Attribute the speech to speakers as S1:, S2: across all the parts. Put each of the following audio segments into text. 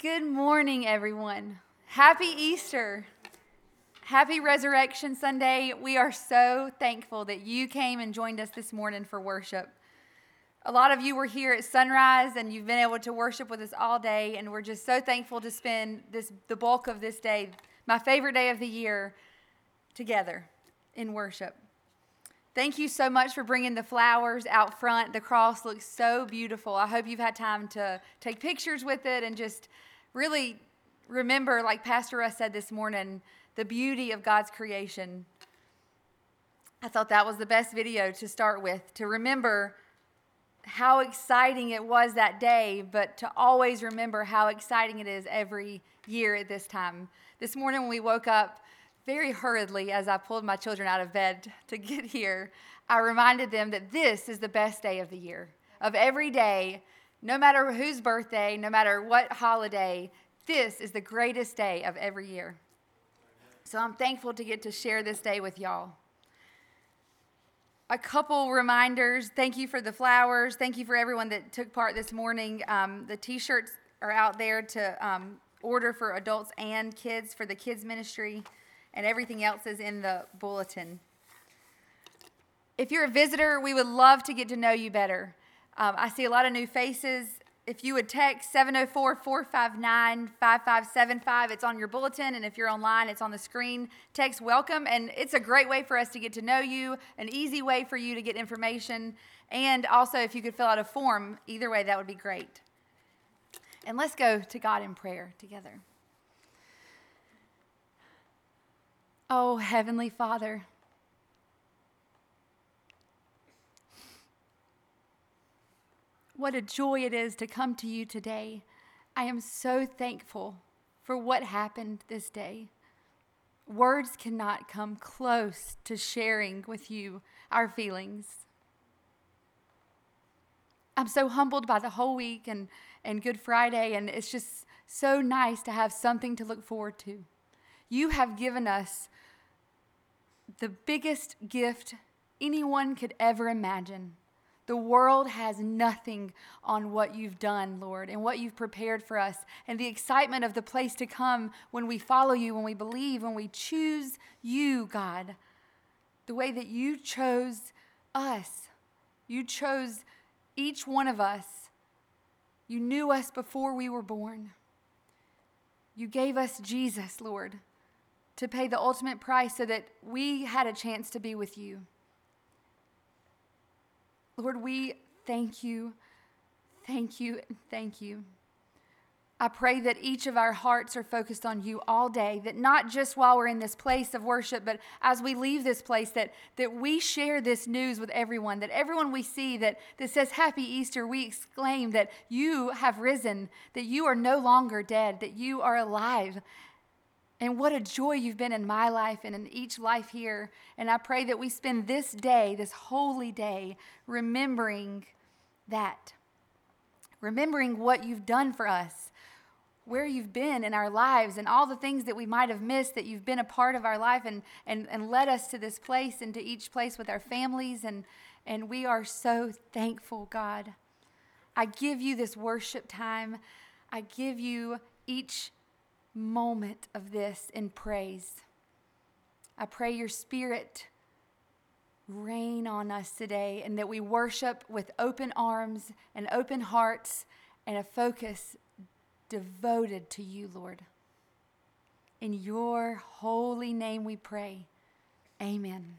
S1: Good morning, everyone. Happy Easter. Happy Resurrection Sunday. We are so thankful that you came and joined us this morning for worship. A lot of you were here at sunrise and you've been able to worship with us all day, and we're just so thankful to spend this the bulk of this day, my favorite day of the year, together in worship. Thank you so much for bringing the flowers out front. The cross looks so beautiful. I hope you've had time to take pictures with it and just really remember, like Pastor Russ said this morning, the beauty of God's creation. I thought that was the best video to start with, to remember how exciting it was that day, but to always remember how exciting it is every year at this time. This morning, when we woke up very hurriedly as I pulled my children out of bed to get here, I reminded them that this is the best day of the year, of every day no matter whose birthday, no matter what holiday, this is the greatest day of every year. So I'm thankful to get to share this day with y'all. A couple reminders. Thank you for the flowers. Thank you for everyone that took part this morning. Um, the t shirts are out there to um, order for adults and kids for the kids' ministry, and everything else is in the bulletin. If you're a visitor, we would love to get to know you better. Um, I see a lot of new faces. If you would text 704 459 5575, it's on your bulletin. And if you're online, it's on the screen. Text welcome. And it's a great way for us to get to know you, an easy way for you to get information. And also, if you could fill out a form, either way, that would be great. And let's go to God in prayer together. Oh, Heavenly Father. What a joy it is to come to you today. I am so thankful for what happened this day. Words cannot come close to sharing with you our feelings. I'm so humbled by the whole week and, and Good Friday, and it's just so nice to have something to look forward to. You have given us the biggest gift anyone could ever imagine the world has nothing on what you've done, Lord, and what you've prepared for us, and the excitement of the place to come when we follow you, when we believe, when we choose you, God. The way that you chose us. You chose each one of us. You knew us before we were born. You gave us Jesus, Lord, to pay the ultimate price so that we had a chance to be with you. Lord, we thank you, thank you, thank you. I pray that each of our hearts are focused on you all day, that not just while we're in this place of worship, but as we leave this place, that, that we share this news with everyone, that everyone we see that, that says Happy Easter, we exclaim that you have risen, that you are no longer dead, that you are alive, and what a joy you've been in my life and in each life here. And I pray that we spend this day, this holy day, remembering that. Remembering what you've done for us, where you've been in our lives, and all the things that we might have missed that you've been a part of our life and, and, and led us to this place and to each place with our families. And, and we are so thankful, God. I give you this worship time. I give you each moment of this in praise. I pray your spirit rain on us today and that we worship with open arms and open hearts and a focus devoted to you, Lord. In your holy name we pray. Amen.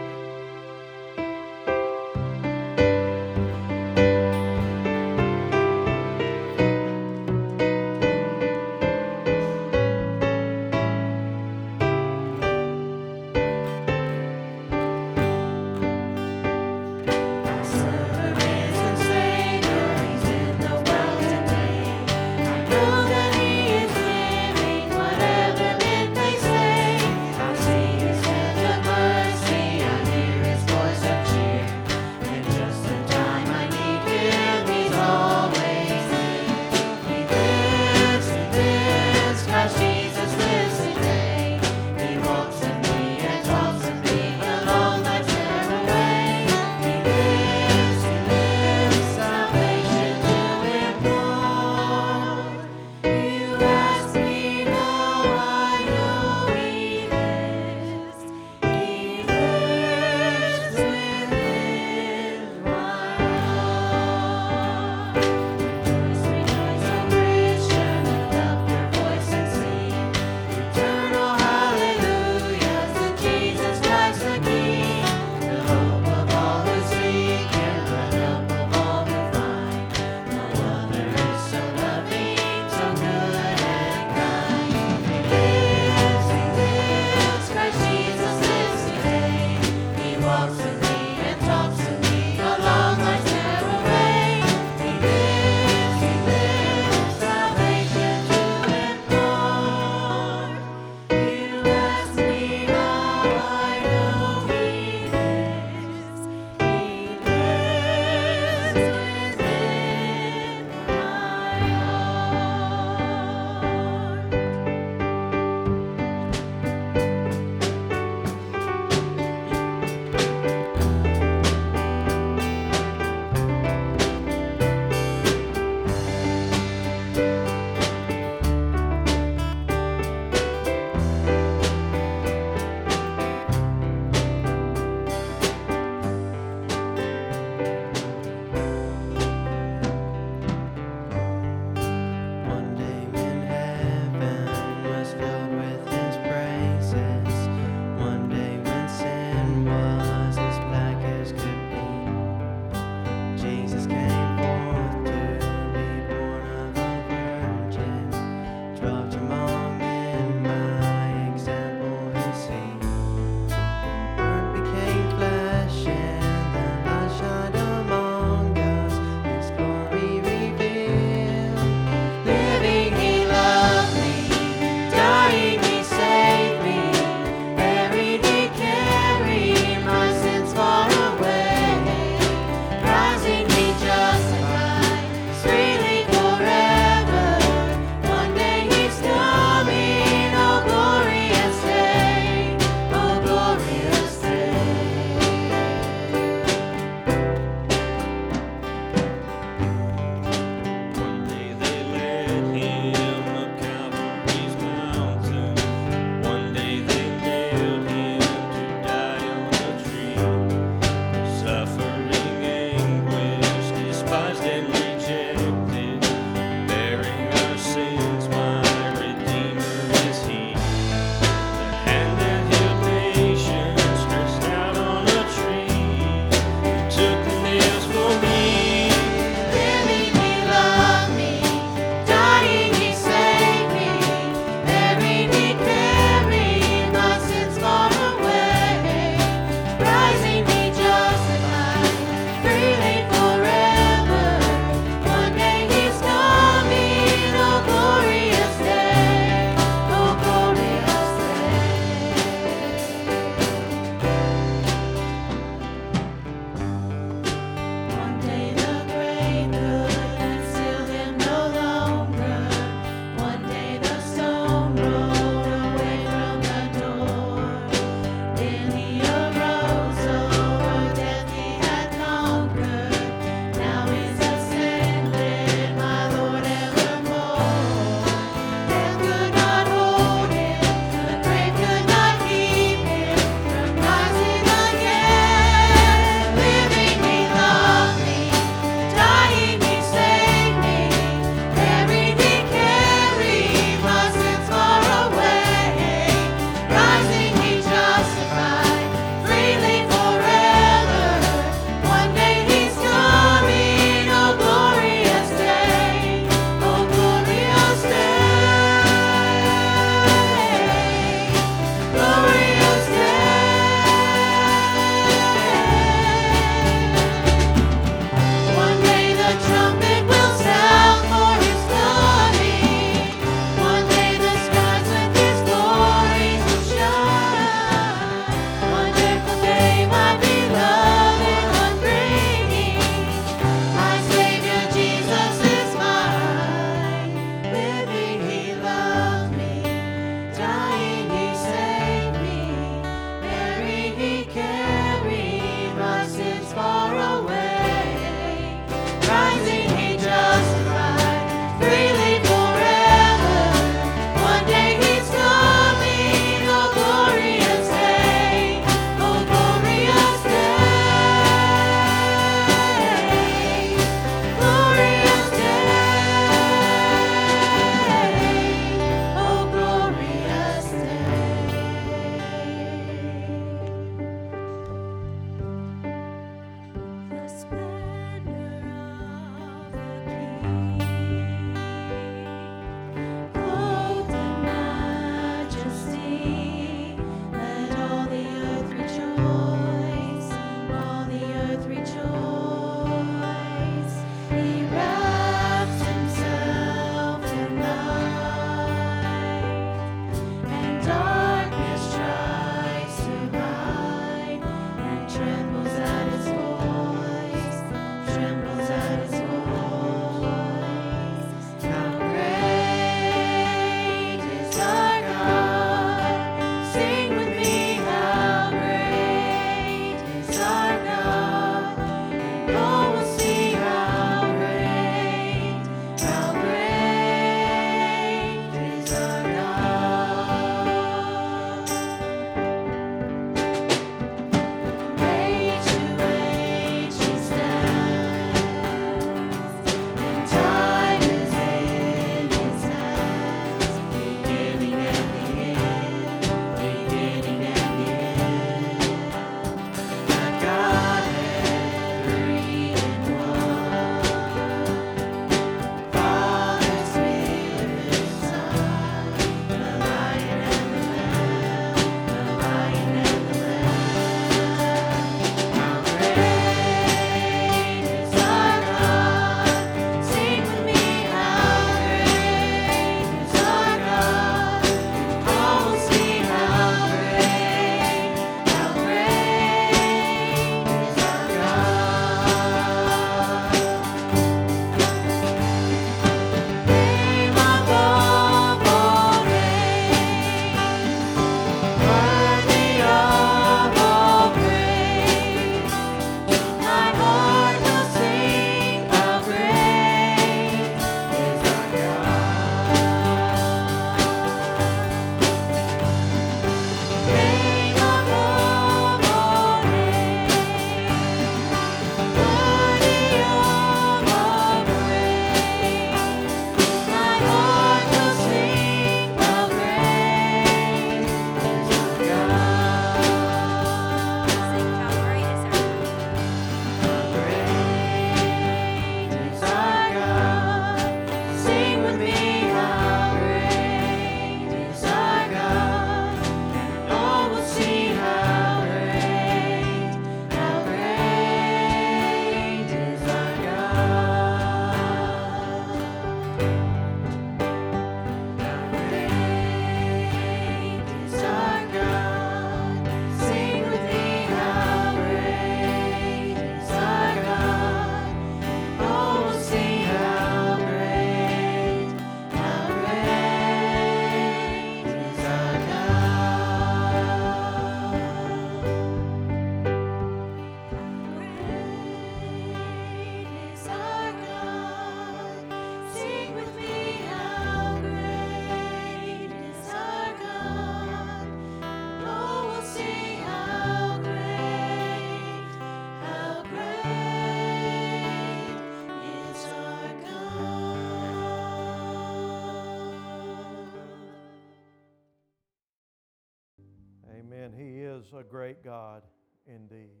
S2: Great God indeed.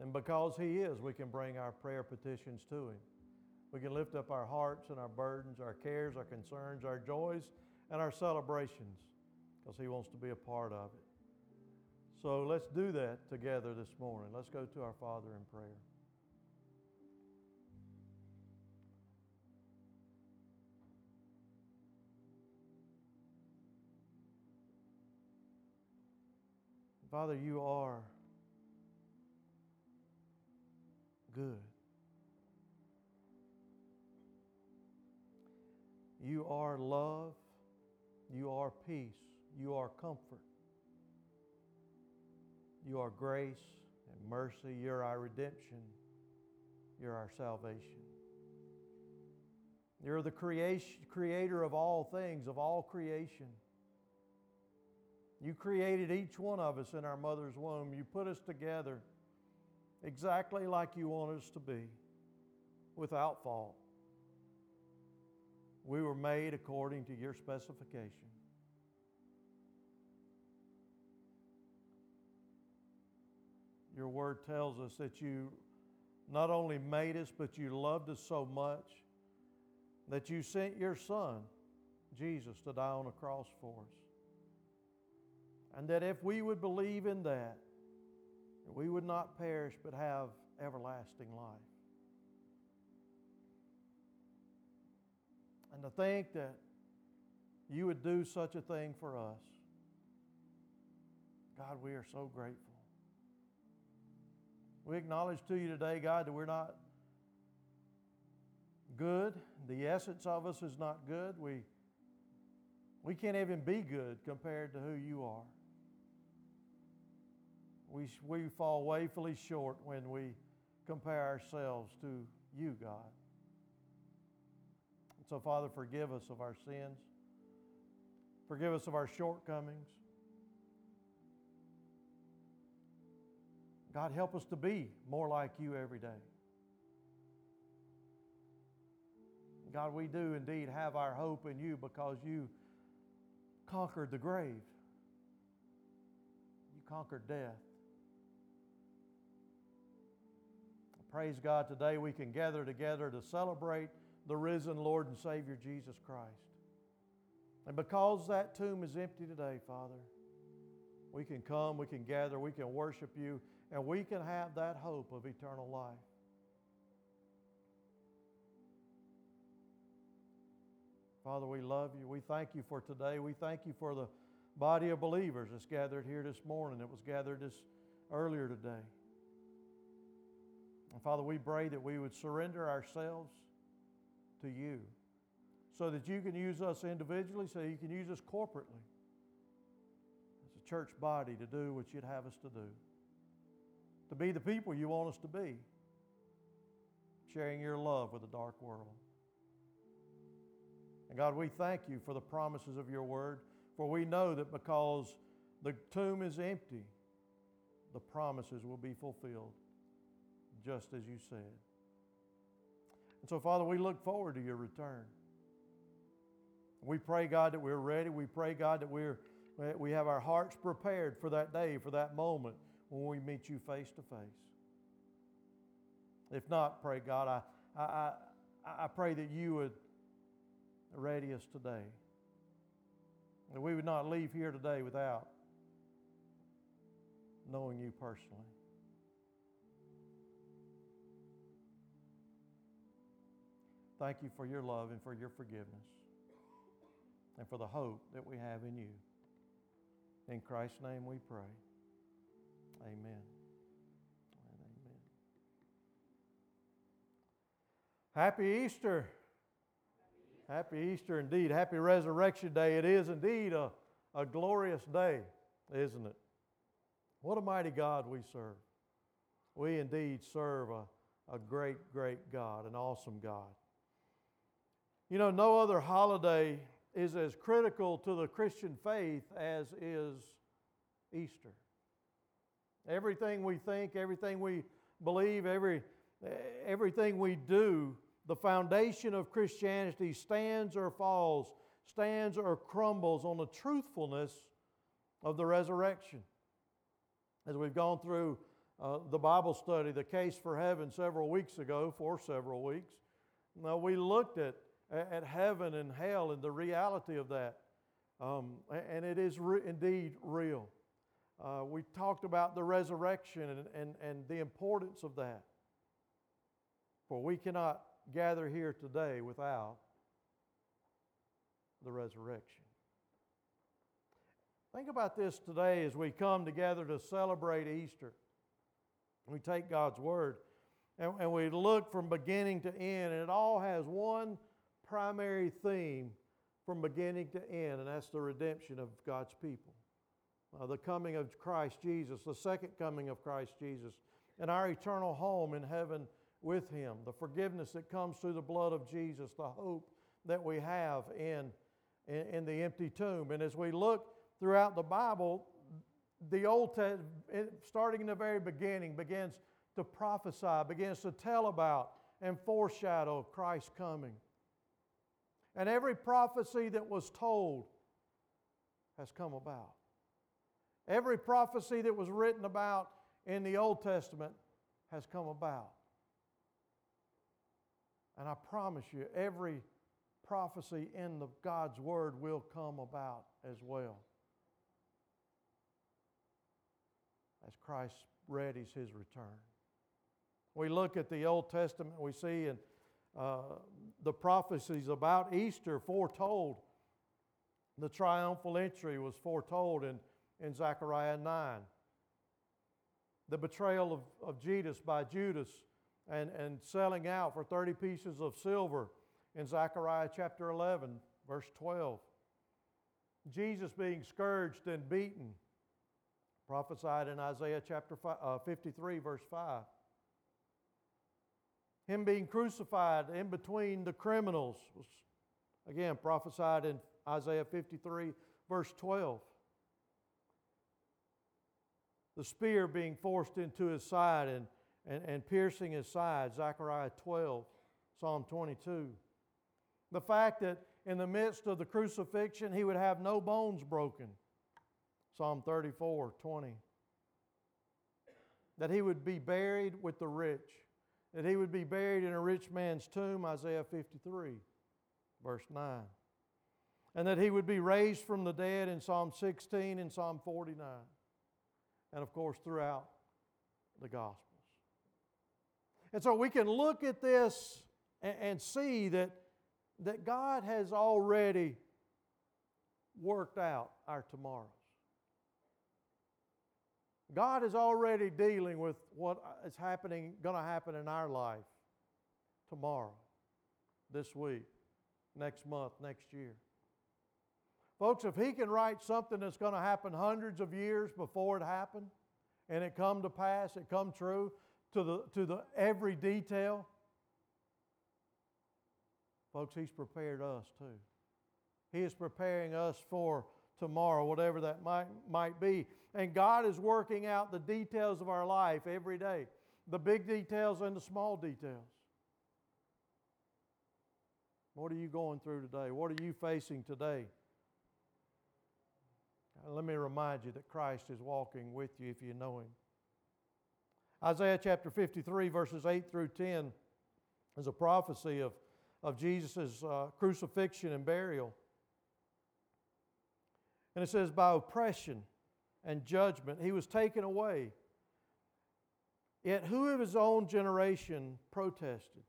S2: And because He is, we can bring our prayer petitions to Him. We can lift up our hearts and our burdens, our cares, our concerns, our joys, and our celebrations because He wants to be a part of it. So let's do that together this morning. Let's go to our Father in prayer. Father, you are good. You are love. You are peace. You are comfort. You are grace and mercy. You're our redemption. You're our salvation. You're the creation, creator of all things, of all creation. You created each one of us in our mother's womb. You put us together exactly like you want us to be, without fault. We were made according to your specification. Your word tells us that you not only made us, but you loved us so much that you sent your Son, Jesus, to die on a cross for us. And that if we would believe in that, we would not perish but have everlasting life. And to think that you would do such a thing for us, God, we are so grateful. We acknowledge to you today, God, that we're not good. The essence of us is not good. We, we can't even be good compared to who you are. We, we fall woefully short when we compare ourselves to you, God. And so, Father, forgive us of our sins. Forgive us of our shortcomings. God, help us to be more like you every day. God, we do indeed have our hope in you because you conquered the grave. You conquered death. Praise God, today we can gather together to celebrate the risen Lord and Savior Jesus Christ. And because that tomb is empty today, Father, we can come, we can gather, we can worship you, and we can have that hope of eternal life. Father, we love you. We thank you for today. We thank you for the body of believers that's gathered here this morning, that was gathered this earlier today. And Father, we pray that we would surrender ourselves to you so that you can use us individually, so you can use us corporately as a church body to do what you'd have us to do, to be the people you want us to be, sharing your love with a dark world. And God, we thank you for the promises of your word, for we know that because the tomb is empty, the promises will be fulfilled just as you said. And so, Father, we look forward to your return. We pray, God, that we're ready. We pray, God, that we're, we have our hearts prepared for that day, for that moment when we meet you face to face. If not, pray, God, I, I, I, I pray that you would ready us today. That we would not leave here today without knowing you personally. Thank you for your love and for your forgiveness and for the hope that we have in you. In Christ's name we pray. Amen. And amen. Happy Easter. Happy Easter indeed. Happy Resurrection Day. It is indeed a, a glorious day, isn't it? What a mighty God we serve. We indeed serve a, a great, great God, an awesome God. You know, no other holiday is as critical to the Christian faith as is Easter. Everything we think, everything we believe, every, everything we do, the foundation of Christianity stands or falls, stands or crumbles on the truthfulness of the resurrection. as we've gone through uh, the Bible study, The Case for Heaven, several weeks ago, for several weeks, now we looked at, at heaven and hell and the reality of that. Um, and it is re- indeed real. Uh, we talked about the resurrection and, and, and the importance of that. For we cannot gather here today without the resurrection. Think about this today as we come together to celebrate Easter. We take God's Word and, and we look from beginning to end, and it all has one primary theme from beginning to end, and that's the redemption of God's people. Uh, the coming of Christ Jesus, the second coming of Christ Jesus, and our eternal home in heaven with Him, the forgiveness that comes through the blood of Jesus, the hope that we have in, in, in the empty tomb. And as we look throughout the Bible, the Old Testament, starting in the very beginning, begins to prophesy, begins to tell about and foreshadow Christ's coming. And every prophecy that was told has come about. Every prophecy that was written about in the Old Testament has come about. And I promise you, every prophecy in the God's Word will come about as well. As Christ readies his return. We look at the Old Testament, we see in uh, the prophecies about Easter foretold. The triumphal entry was foretold in, in Zechariah 9. The betrayal of, of Judas by Judas and, and selling out for 30 pieces of silver in Zechariah chapter 11, verse 12. Jesus being scourged and beaten, prophesied in Isaiah chapter uh, 53, verse 5. Him being crucified in between the criminals was, again, prophesied in Isaiah 53, verse 12. The spear being forced into his side and and, and piercing his side, Zechariah 12, Psalm 22. The fact that in the midst of the crucifixion he would have no bones broken, Psalm 34, 20. That he would be buried with the rich, that he would be buried in a rich man's tomb, Isaiah 53, verse 9. And that he would be raised from the dead in Psalm 16 and Psalm 49. And of course, throughout the Gospels. And so we can look at this and, see that, that God has already worked out our tomorrows. God is already dealing with what is happening, going to happen in our life tomorrow, this week, next month, next year. Folks, if He can write something that's going to happen hundreds of years before it happened, and it come to pass, it come true, to the, to the every detail, folks, He's prepared us too. He is preparing us for tomorrow, whatever that might, might be. And God is working out the details of our life every day the big details and the small details. What are you going through today? What are you facing today? Let me remind you that Christ is walking with you if you know Him. Isaiah chapter 53, verses 8 through 10, is a prophecy of, of Jesus' uh, crucifixion and burial. And it says, By oppression and judgment he was taken away. Yet who of his own generation protested?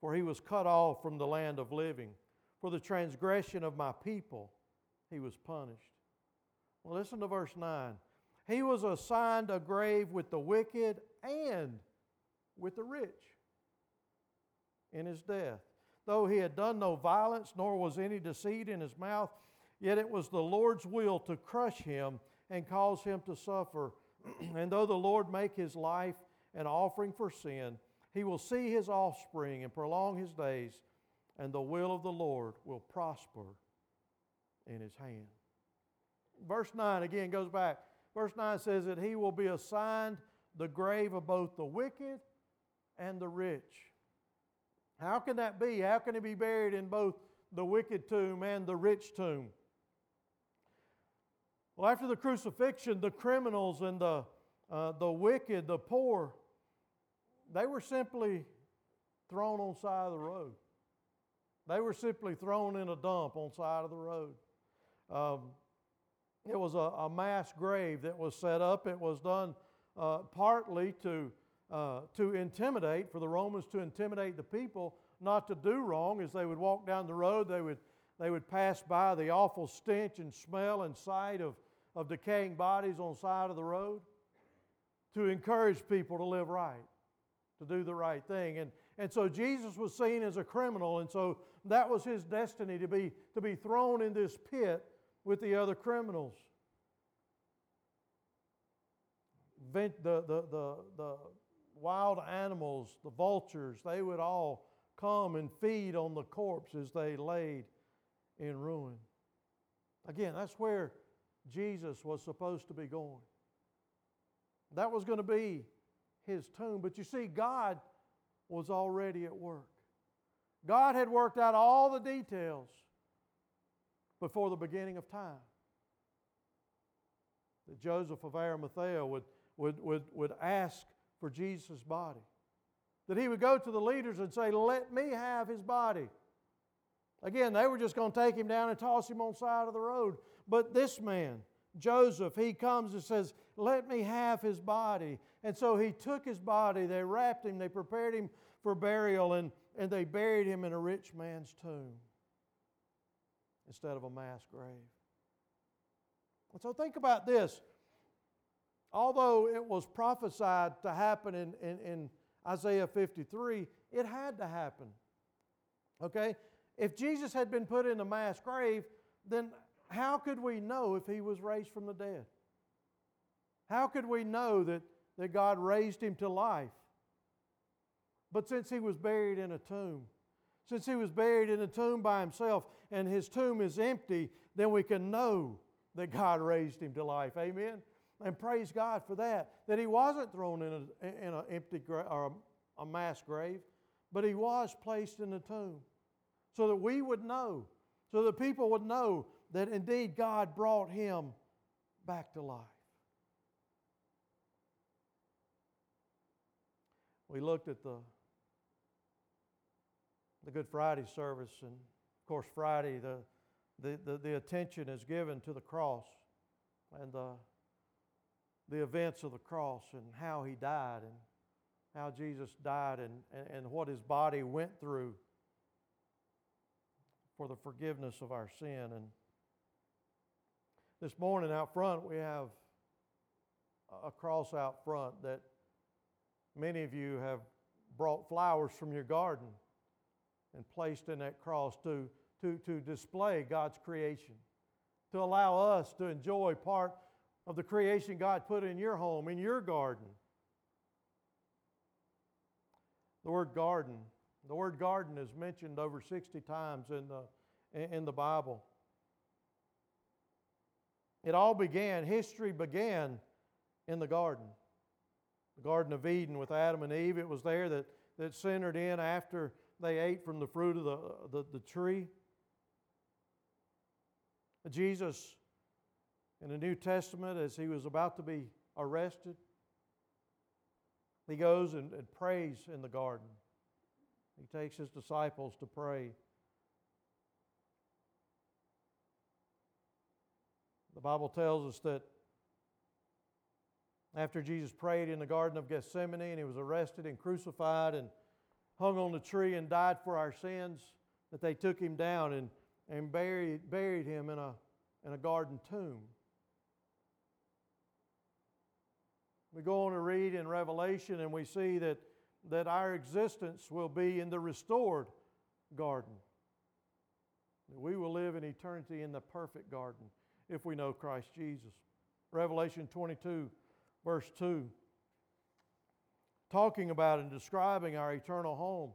S2: For he was cut off from the land of living. For the transgression of my people he was punished. Well, listen to verse 9. He was assigned a grave with the wicked and with the rich in his death. Though he had done no violence, nor was any deceit in his mouth, yet it was the Lord's will to crush him and cause him to suffer. and though the Lord make his life an offering for sin, he will see his offspring and prolong his days, and the will of the Lord will prosper in his hand. Verse 9 again goes back. Verse 9 says that he will be assigned the grave of both the wicked and the rich. How can that be? How can he be buried in both the wicked tomb and the rich tomb? Well, after the crucifixion, the criminals and the, uh, the wicked, the poor, they were simply thrown on side of the road. They were simply thrown in a dump on side of the road. Um, it was a, a, mass grave that was set up. It was done uh, partly to, uh, to intimidate, for the Romans to intimidate the people not to do wrong. As they would walk down the road, they would, they would pass by the awful stench and smell and sight of, of decaying bodies on the side of the road to encourage people to live right, to do the right thing. And, and so Jesus was seen as a criminal, and so that was his destiny to be, to be thrown in this pit with the other criminals. The, the, the, the wild animals, the vultures, they would all come and feed on the corpse as they laid in ruin. Again, that's where Jesus was supposed to be going. That was going to be his tomb. But you see, God was already at work. God had worked out all the details before the beginning of time. That Joseph of Arimathea would, would, would, would ask for Jesus' body. That he would go to the leaders and say, Let me have his body. Again, they were just going to take him down and toss him on the side of the road. But this man, Joseph, he comes and says, Let me have his body. And so he took his body, they wrapped him, they prepared him for burial, and, and they buried him in a rich man's tomb instead of a mass grave. And so think about this. Although it was prophesied to happen in, in, in Isaiah 53, it had to happen. Okay? If Jesus had been put in a mass grave, then how could we know if he was raised from the dead? How could we know that, that God raised him to life? But since he was buried in a tomb, since he was buried in a tomb by himself and his tomb is empty, then we can know that God raised him to life. Amen? And praise God for that. That he wasn't thrown in an in a empty gra- or a, a mass grave, but he was placed in a tomb so that we would know, so that people would know that indeed God brought him back to life. We looked at the, the Good Friday service, and of course, Friday, the, the, the, the attention is given to the cross and the, the events of the cross and how he died and how Jesus died and, and, and what his body went through for the forgiveness of our sin. And this morning out front, we have a cross out front that many of you have brought flowers from your garden and placed in that cross to, to, to display God's creation, to allow us to enjoy part of the creation God put in your home, in your garden. The word garden, the word garden is mentioned over 60 times in the, in the Bible. It all began, history began in the garden. The Garden of Eden with Adam and Eve. It was there that, that centered in after they ate from the fruit of the, the, the tree. Jesus, in the New Testament, as he was about to be arrested, he goes and, and prays in the garden. He takes his disciples to pray. Bible tells us that after Jesus prayed in the Garden of Gethsemane and he was arrested and crucified and hung on the tree and died for our sins, that they took him down and, and buried, buried him in a, in a garden tomb. We go on to read in Revelation and we see that, that our existence will be in the restored garden. We will live in eternity in the perfect garden if we know Christ Jesus. Revelation 22, verse 2, talking about and describing our eternal home.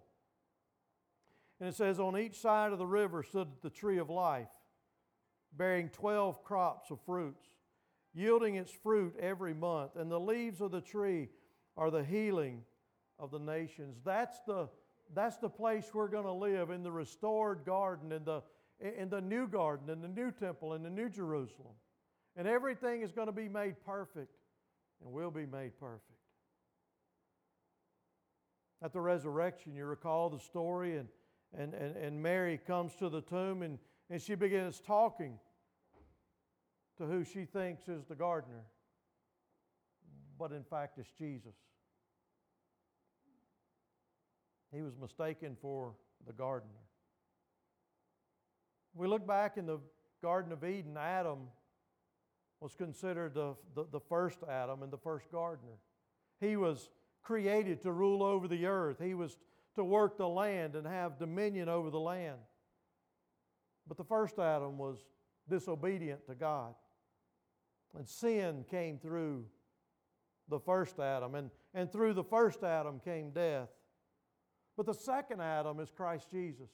S2: And it says, On each side of the river stood the tree of life, bearing 12 crops of fruits, yielding its fruit every month. And the leaves of the tree are the healing of the nations. That's the, that's the place we're going to live in the restored garden, in the, in the new garden, in the new temple, in the new Jerusalem. and everything is going to be made perfect and will be made perfect. At the resurrection, you recall the story, and, and, and, and Mary comes to the tomb and, and she begins talking to who she thinks is the gardener, but in fact, it's Jesus. He was mistaken for the gardener. We look back in the Garden of Eden, Adam was considered the, the, the, first Adam and the first gardener. He was created to rule over the earth, he was to work the land and have dominion over the land. But the first Adam was disobedient to God. And sin came through the first Adam, and, and through the first Adam came death. But the second Adam is Christ Jesus.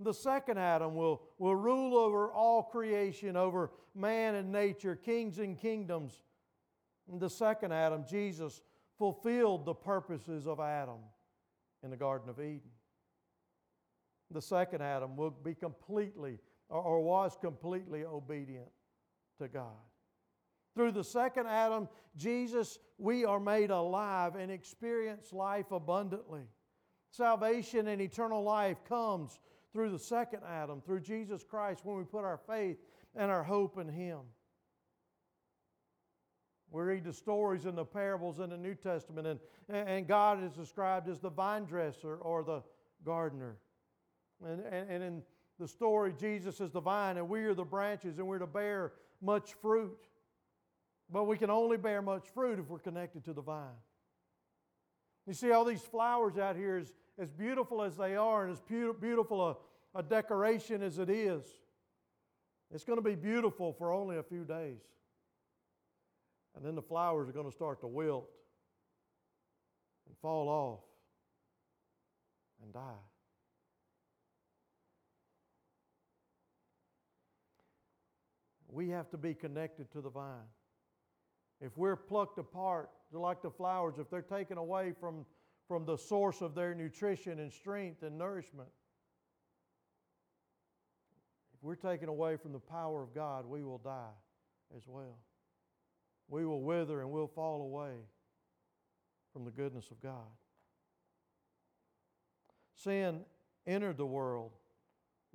S2: The second Adam will, will rule over all creation, over man and nature, kings and kingdoms. And the second Adam, Jesus, fulfilled the purposes of Adam in the Garden of Eden. The second Adam will be completely, or, or was completely obedient to God. Through the second Adam, Jesus, we are made alive and experience life abundantly. Salvation and eternal life comes through the second Adam, through Jesus Christ, when we put our faith and our hope in Him. We read the stories and the parables in the New Testament, and, and God is described as the vine dresser or the gardener. And, and, and in the story, Jesus is the vine, and we are the branches, and we're to bear much fruit. But we can only bear much fruit if we're connected to the vine. You see all these flowers out here, as, as beautiful as they are, and as beautiful a, a decoration as it is, it's going to be beautiful for only a few days. And then the flowers are going to start to wilt and fall off and die. We have to be connected to the vine. If we're plucked apart, like the flowers, if they're taken away from, from the source of their nutrition and strength and nourishment, if we're taken away from the power of God, we will die as well we will wither and we'll fall away from the goodness of God. Sin entered the world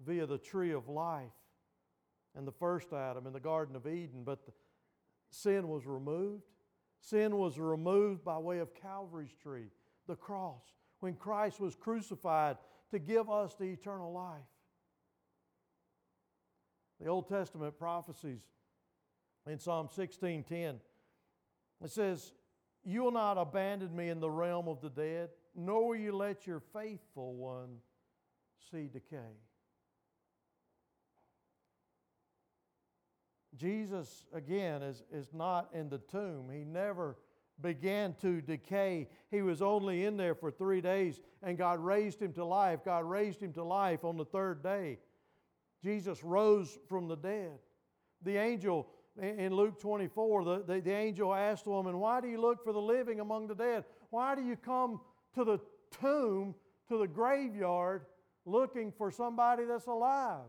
S2: via the tree of life and the first Adam in the Garden of Eden, but sin was removed. Sin was removed by way of Calvary's tree, the cross, when Christ was crucified to give us the eternal life. The Old Testament prophecies in Psalm 16:10. It says, You will not abandon me in the realm of the dead, nor will you let your faithful one see decay. Jesus, again, is, is not in the tomb. He never began to decay. He was only in there for three days, and God raised him to life. God raised him to life on the third day. Jesus rose from the dead. The angel in Luke 24, the, the, the, angel asked the woman, Why do you look for the living among the dead? Why do you come to the tomb, to the graveyard, looking for somebody that's alive?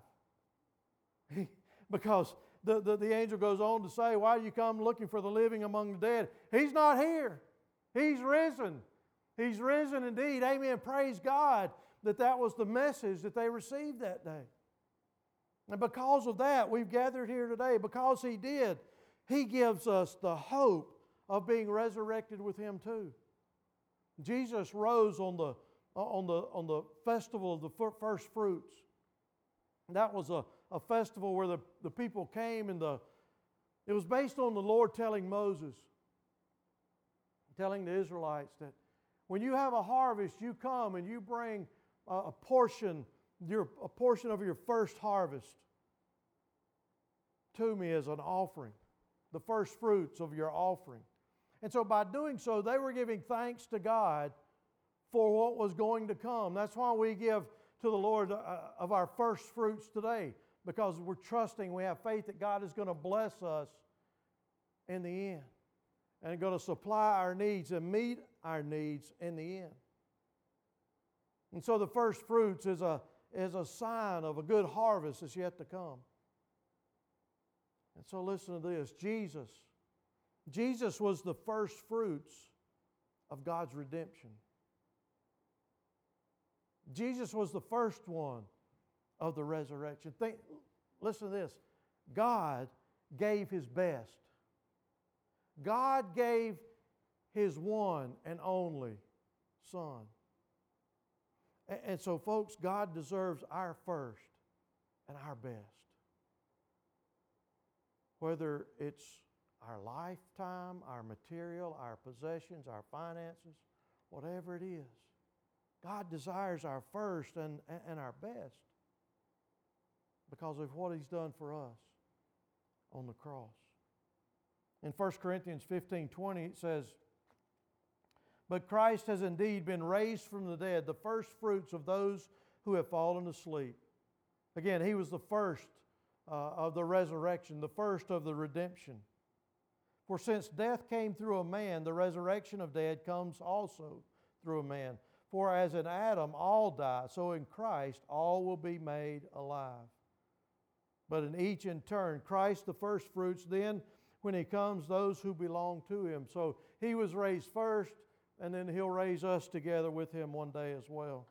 S2: because the, the, the angel goes on to say, Why do you come looking for the living among the dead? He's not here, He's risen. He's risen indeed. Amen. Praise God that that was the message that they received that day. And because of that, we've gathered here today. Because He did, He gives us the hope of being resurrected with Him too. Jesus rose on the, uh, on the, on the festival of the first fruits. That was a, a festival where the, the people came and the, it was based on the Lord telling Moses, telling the Israelites that when you have a harvest, you come and you bring a, a portion your, a portion of your first harvest to me as an offering, the first fruits of your offering. And so by doing so, they were giving thanks to God for what was going to come. That's why we give to the Lord uh, of our first fruits today, because we're trusting, we have faith that God is going to bless us in the end and going to supply our needs and meet our needs in the end. And so the first fruits is a is a sign of a good harvest that's yet to come. And so listen to this Jesus. Jesus was the first fruits of God's redemption. Jesus was the first one of the resurrection. Think, listen to this God gave his best. God gave his one and only Son. And, so, folks, God deserves our first and our best. Whether it's our lifetime, our material, our possessions, our finances, whatever it is. God desires our first and, and our best because of what He's done for us on the cross. In 1 Corinthians 15 20, it says, But Christ has indeed been raised from the dead, the first fruits of those who have fallen asleep. Again, He was the first uh, of the resurrection, the first of the redemption. For since death came through a man, the resurrection of dead comes also through a man. For as in Adam all die, so in Christ all will be made alive. But in each in turn, Christ the first fruits, then when he comes, those who belong to him. So he was raised first, and then he'll raise us together with him one day as well.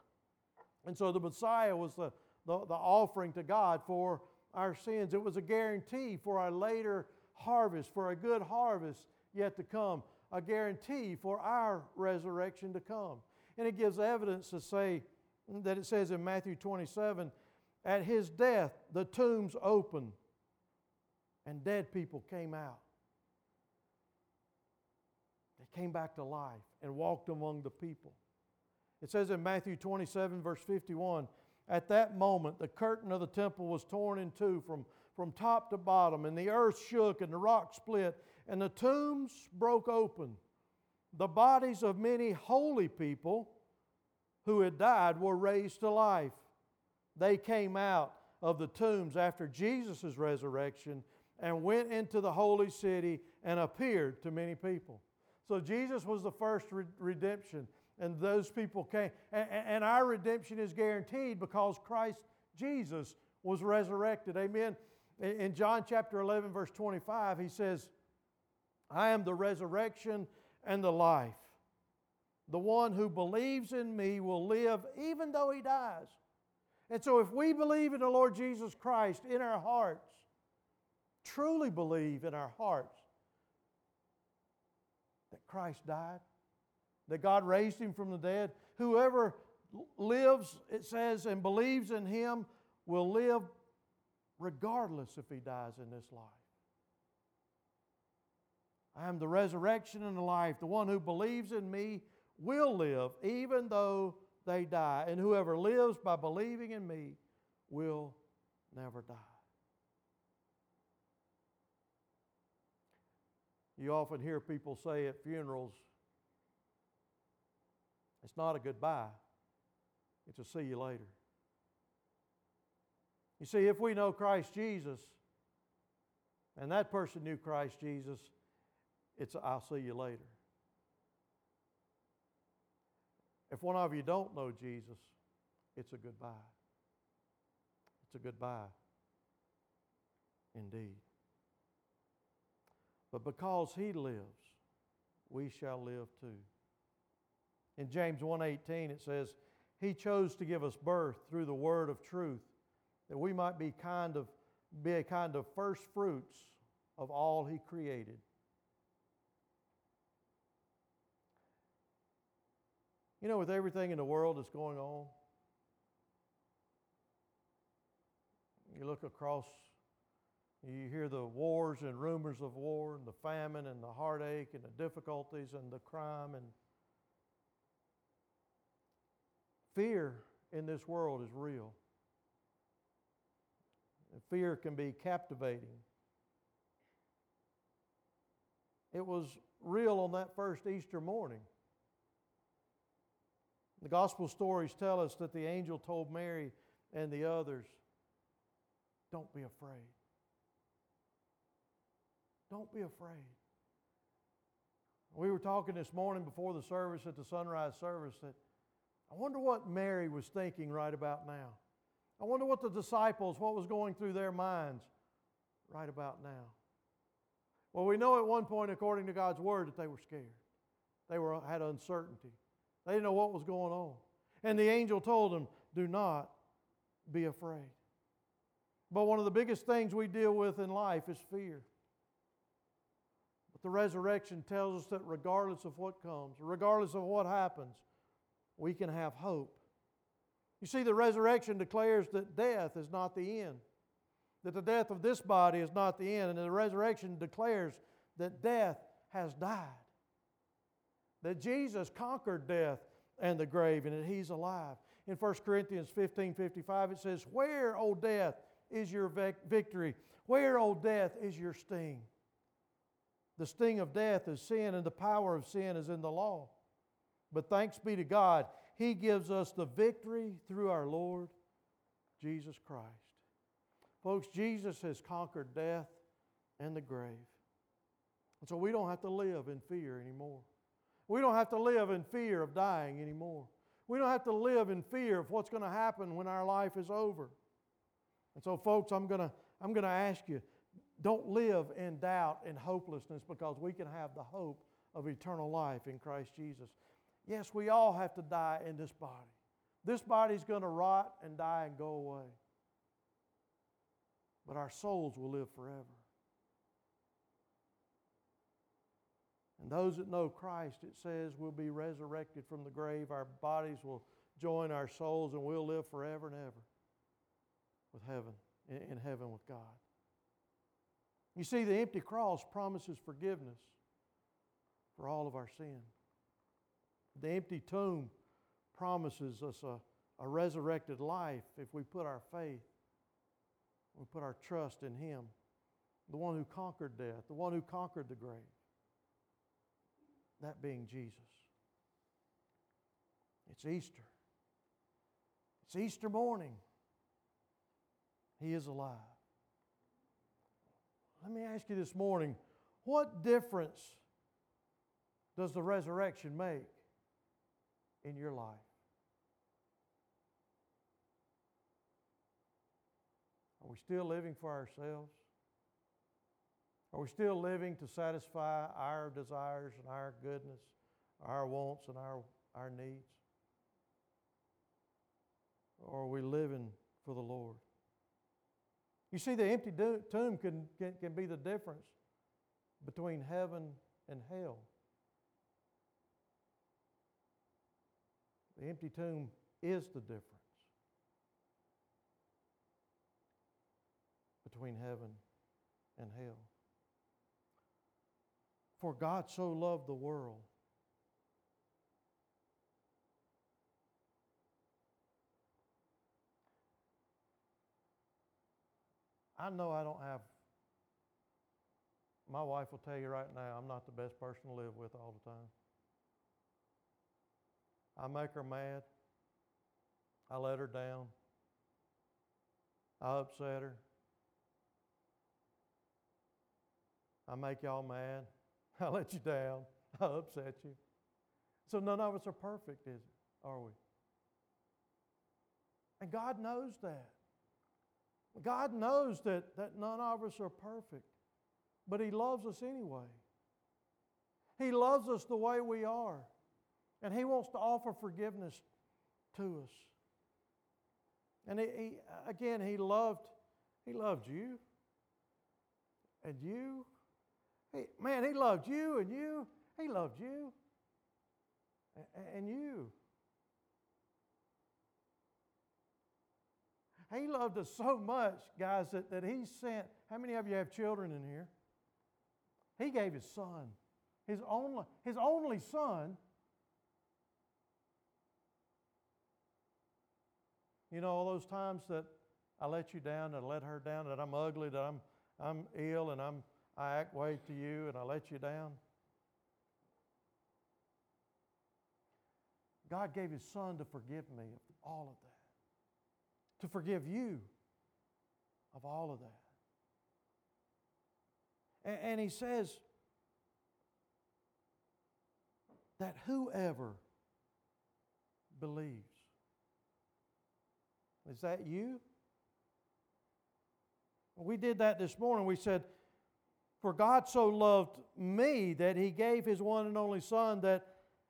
S2: And so the Messiah was the, the, the offering to God for our sins. It was a guarantee for our later harvest, for a good harvest yet to come, a guarantee for our resurrection to come. And it gives evidence to say that it says in Matthew 27 at his death, the tombs opened and dead people came out. They came back to life and walked among the people. It says in Matthew 27, verse 51, at that moment the curtain of the temple was torn in two from from top to bottom, and the earth shook, and the rock split, and the tombs broke open. The bodies of many holy people who had died were raised to life. They came out of the tombs after Jesus' resurrection and went into the holy city and appeared to many people. So Jesus was the first re- redemption, and those people came. And, and our redemption is guaranteed because Christ Jesus was resurrected. Amen. In John chapter 11, verse 25, he says, I am the resurrection and the life. The one who believes in me will live even though he dies. And so, if we believe in the Lord Jesus Christ in our hearts, truly believe in our hearts that Christ died, that God raised him from the dead, whoever lives, it says, and believes in him will live regardless if he dies in this life. I am the resurrection and the life. The one who believes in me will live even though they die. And whoever lives by believing in me will never die. You often hear people say at funerals, it's not a goodbye, it's a see you later. You see, if we know Christ Jesus, and that person knew Christ Jesus, it's i I'll see you later. If one of you don't know Jesus, it's a goodbye. It's a goodbye indeed. But because he lives, we shall live too. In James 1:18 it says, "He chose to give us birth through the word of truth, that we might be kind of be a kind of first fruits of all he created. You know, with everything in the world that's going on, you look across, you hear the wars and rumors of war and the famine and the heartache and the difficulties and the crime and fear in this world is real. And fear can be captivating. It was real on that first Easter morning. The gospel stories tell us that the angel told Mary and the others, Don't be afraid. Don't be afraid. We were talking this morning before the service at the sunrise service that I wonder what Mary was thinking right about now. I wonder what the disciples, what was going through their minds right about now? Well, we know at one point, according to God's word, that they were scared. They were, had uncertainty. They didn't know what was going on. And the angel told them, Do not be afraid. But one of the biggest things we deal with in life is fear. But the resurrection tells us that regardless of what comes, regardless of what happens, we can have hope. You see, the resurrection declares that death is not the end, that the death of this body is not the end, and the resurrection declares that death has died, that Jesus conquered death and the grave, and that he's alive. In 1 Corinthians 15 55, it says, Where, O death, is your victory? Where, O death, is your sting? The sting of death is sin, and the power of sin is in the law. But thanks be to God, He gives us the victory through our Lord Jesus Christ. Folks, Jesus has conquered death and the grave. And so we don't have to live in fear anymore. We don't have to live in fear of dying anymore. We don't have to live in fear of what's going to happen when our life is over. And so, folks, I'm going to, I'm going to ask you don't live in doubt and hopelessness because we can have the hope of eternal life in Christ Jesus. Yes, we all have to die in this body. This body's going to rot and die and go away. But our souls will live forever. And those that know Christ, it says, will be resurrected from the grave. Our bodies will join our souls and we'll live forever and ever with heaven, in heaven with God. You see, the empty cross promises forgiveness for all of our sin. The empty tomb promises us a, a resurrected life if we put our faith, we put our trust in Him, the one who conquered death, the one who conquered the grave, that being Jesus. It's Easter. It's Easter morning. He is alive. Let me ask you this morning what difference does the resurrection make in your life? Are we still living for ourselves? Are we still living to satisfy our desires and our goodness, our wants and our, our needs? Or are we living for the Lord? You see, the empty tomb can, can, can be the difference between heaven and hell. The empty tomb is the difference between heaven and hell. For God so loved the world. I know I don't have, my wife will tell you right now, I'm not the best person to live with all the time. I make her mad. I let her down. I upset her. I make y'all mad. I let you down. I upset you. So none of us are perfect, is it? Are we? And God knows that. God knows that, that none of us are perfect, but He loves us anyway. He loves us the way we are, and He wants to offer forgiveness to us. And he, he, again, He loved, He loved you, and you. He, man, He loved you, and you. He loved you, and, and you. He loved us so much, guys, that, that He sent. How many of you have children in here? He gave His Son, His only, His only Son. You know, all those times that I let you down, that I let her down, that I'm ugly, that I'm, I'm ill, and I'm, I act way to you, and I let you down. God gave His Son to forgive me of all of that to forgive you of all of that. And, and he says that whoever believes, is that you? We did that this morning. We said, For God so loved me that he gave his one and only Son, that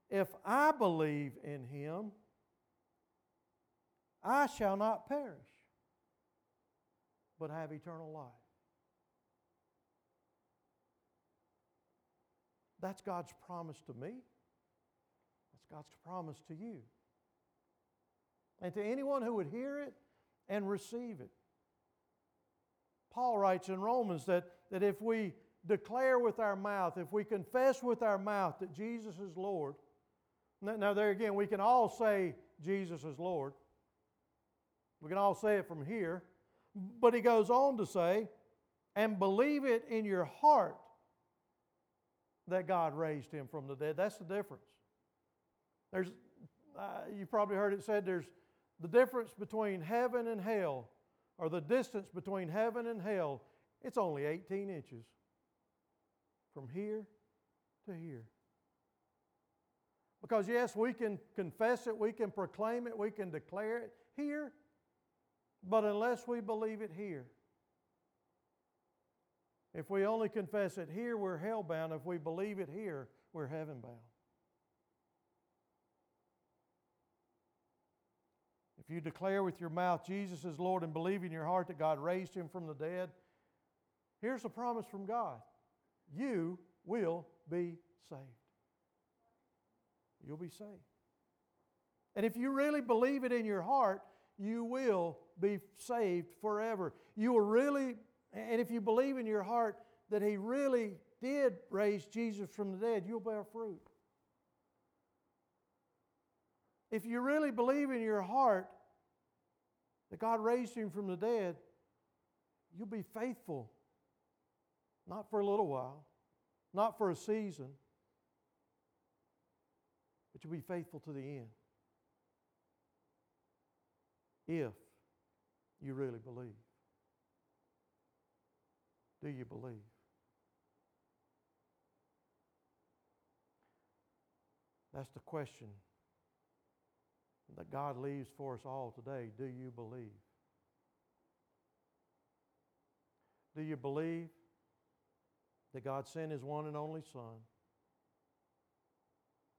S2: if I believe in him, I shall not perish, but have eternal life. That's God's promise to me. That's God's promise to you. And to anyone who would hear it and receive it. Paul writes in Romans that, that if we declare with our mouth, if we confess with our mouth that Jesus is Lord, now, there again, we can all say Jesus is Lord. We can all say it from here. But he goes on to say, and believe it in your heart that God raised him from the dead. That's the difference. There's, uh, you probably heard it said there's the difference between heaven and hell, or the distance between heaven and hell, it's only 18 inches from here to here. Because, yes, we can confess it, we can proclaim it, we can declare it here, but unless we believe it here, if we only confess it here, we're hell bound. If we believe it here, we're heaven bound. If you declare with your mouth Jesus is Lord and believe in your heart that God raised him from the dead, here's a promise from God you will be saved. You'll be saved. And if you really believe it in your heart, you will be saved forever. You will really, and if you believe in your heart that He really did raise Jesus from the dead, you'll bear fruit. If you really believe in your heart that God raised Him from the dead, you'll be faithful. Not for a little while, not for a season, but you'll be faithful to the end. If you really believe. Do you believe? That's the question that God leaves for us all today. Do you believe? Do you believe that God sent His one and only Son?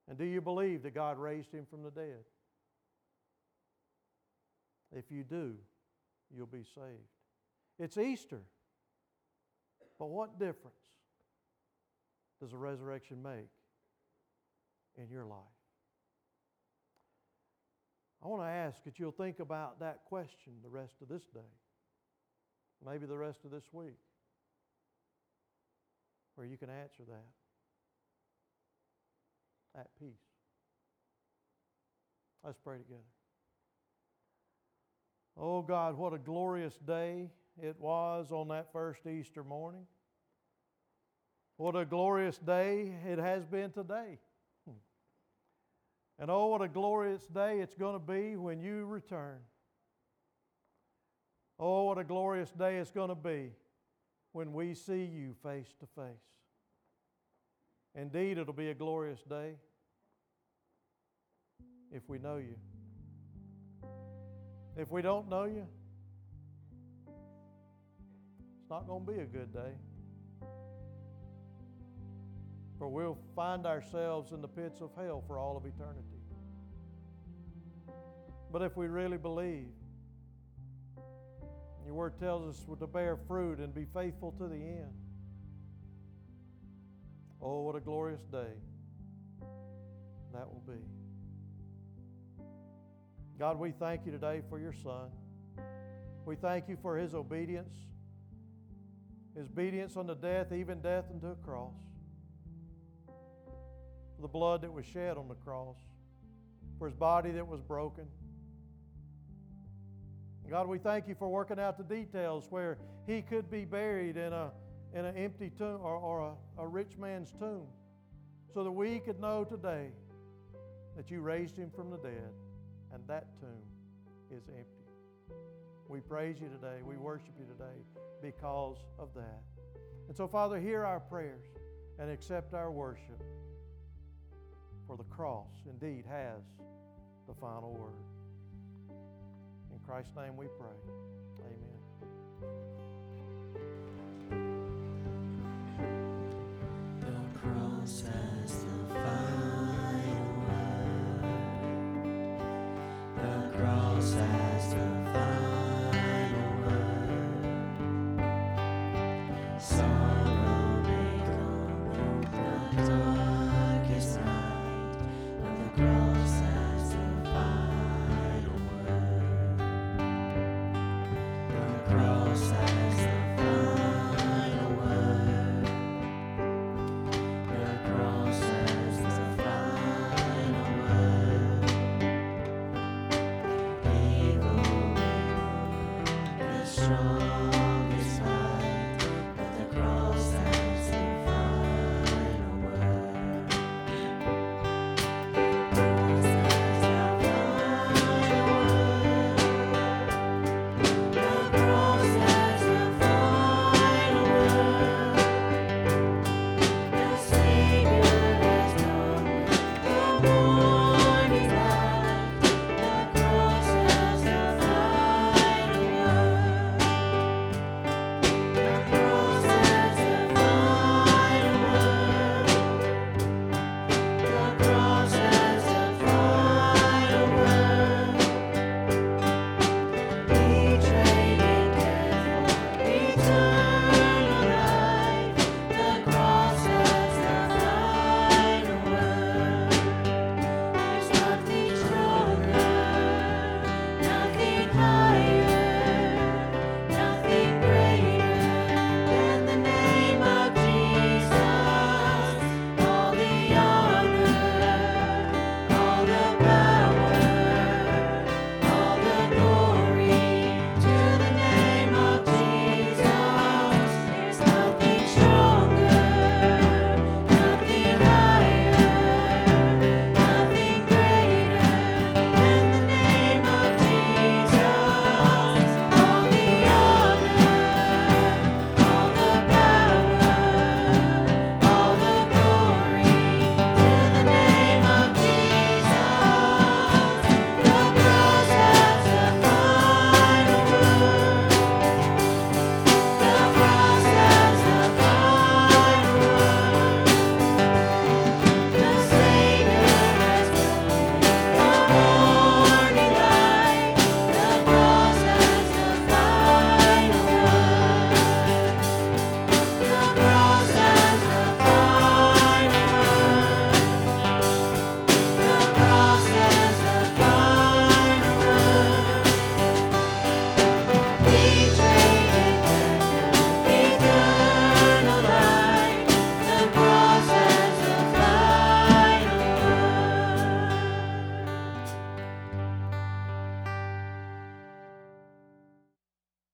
S2: And do you believe that God raised Him from the dead? If you do, you'll be saved. It's Easter. But what difference does the resurrection make in your life? I want to ask that you'll think about that question the rest of this day, maybe the rest of this week, where you can answer that at peace. Let's pray together. Oh God, what a glorious day it was on that first Easter morning. What a glorious day it has been today. And oh, what a glorious day it's going to be when you return. Oh, what a glorious day it's going to be when we see you face to face. Indeed, it'll be a glorious day if we know you. If we don't know you, it's not going to be a good day. For we'll find ourselves in the pits of hell for all of eternity. But if we really believe, your word tells us to bear fruit and be faithful to the end. Oh, what a glorious day that will be. God, we thank you today for your Son. We thank you for his obedience, his obedience unto death, even death unto a cross for the blood that was shed on the cross, for his body that was broken. God, we thank you for working out the details where he could be buried in, a, in an empty tomb or, or a, a rich man's tomb so that we could know today that you raised him from the dead and that tomb is empty. We praise you today. We worship you today because of that. And so, Father, hear our prayers and accept our worship for the cross indeed has the final word. In Christ's name we pray. Amen. The cross has the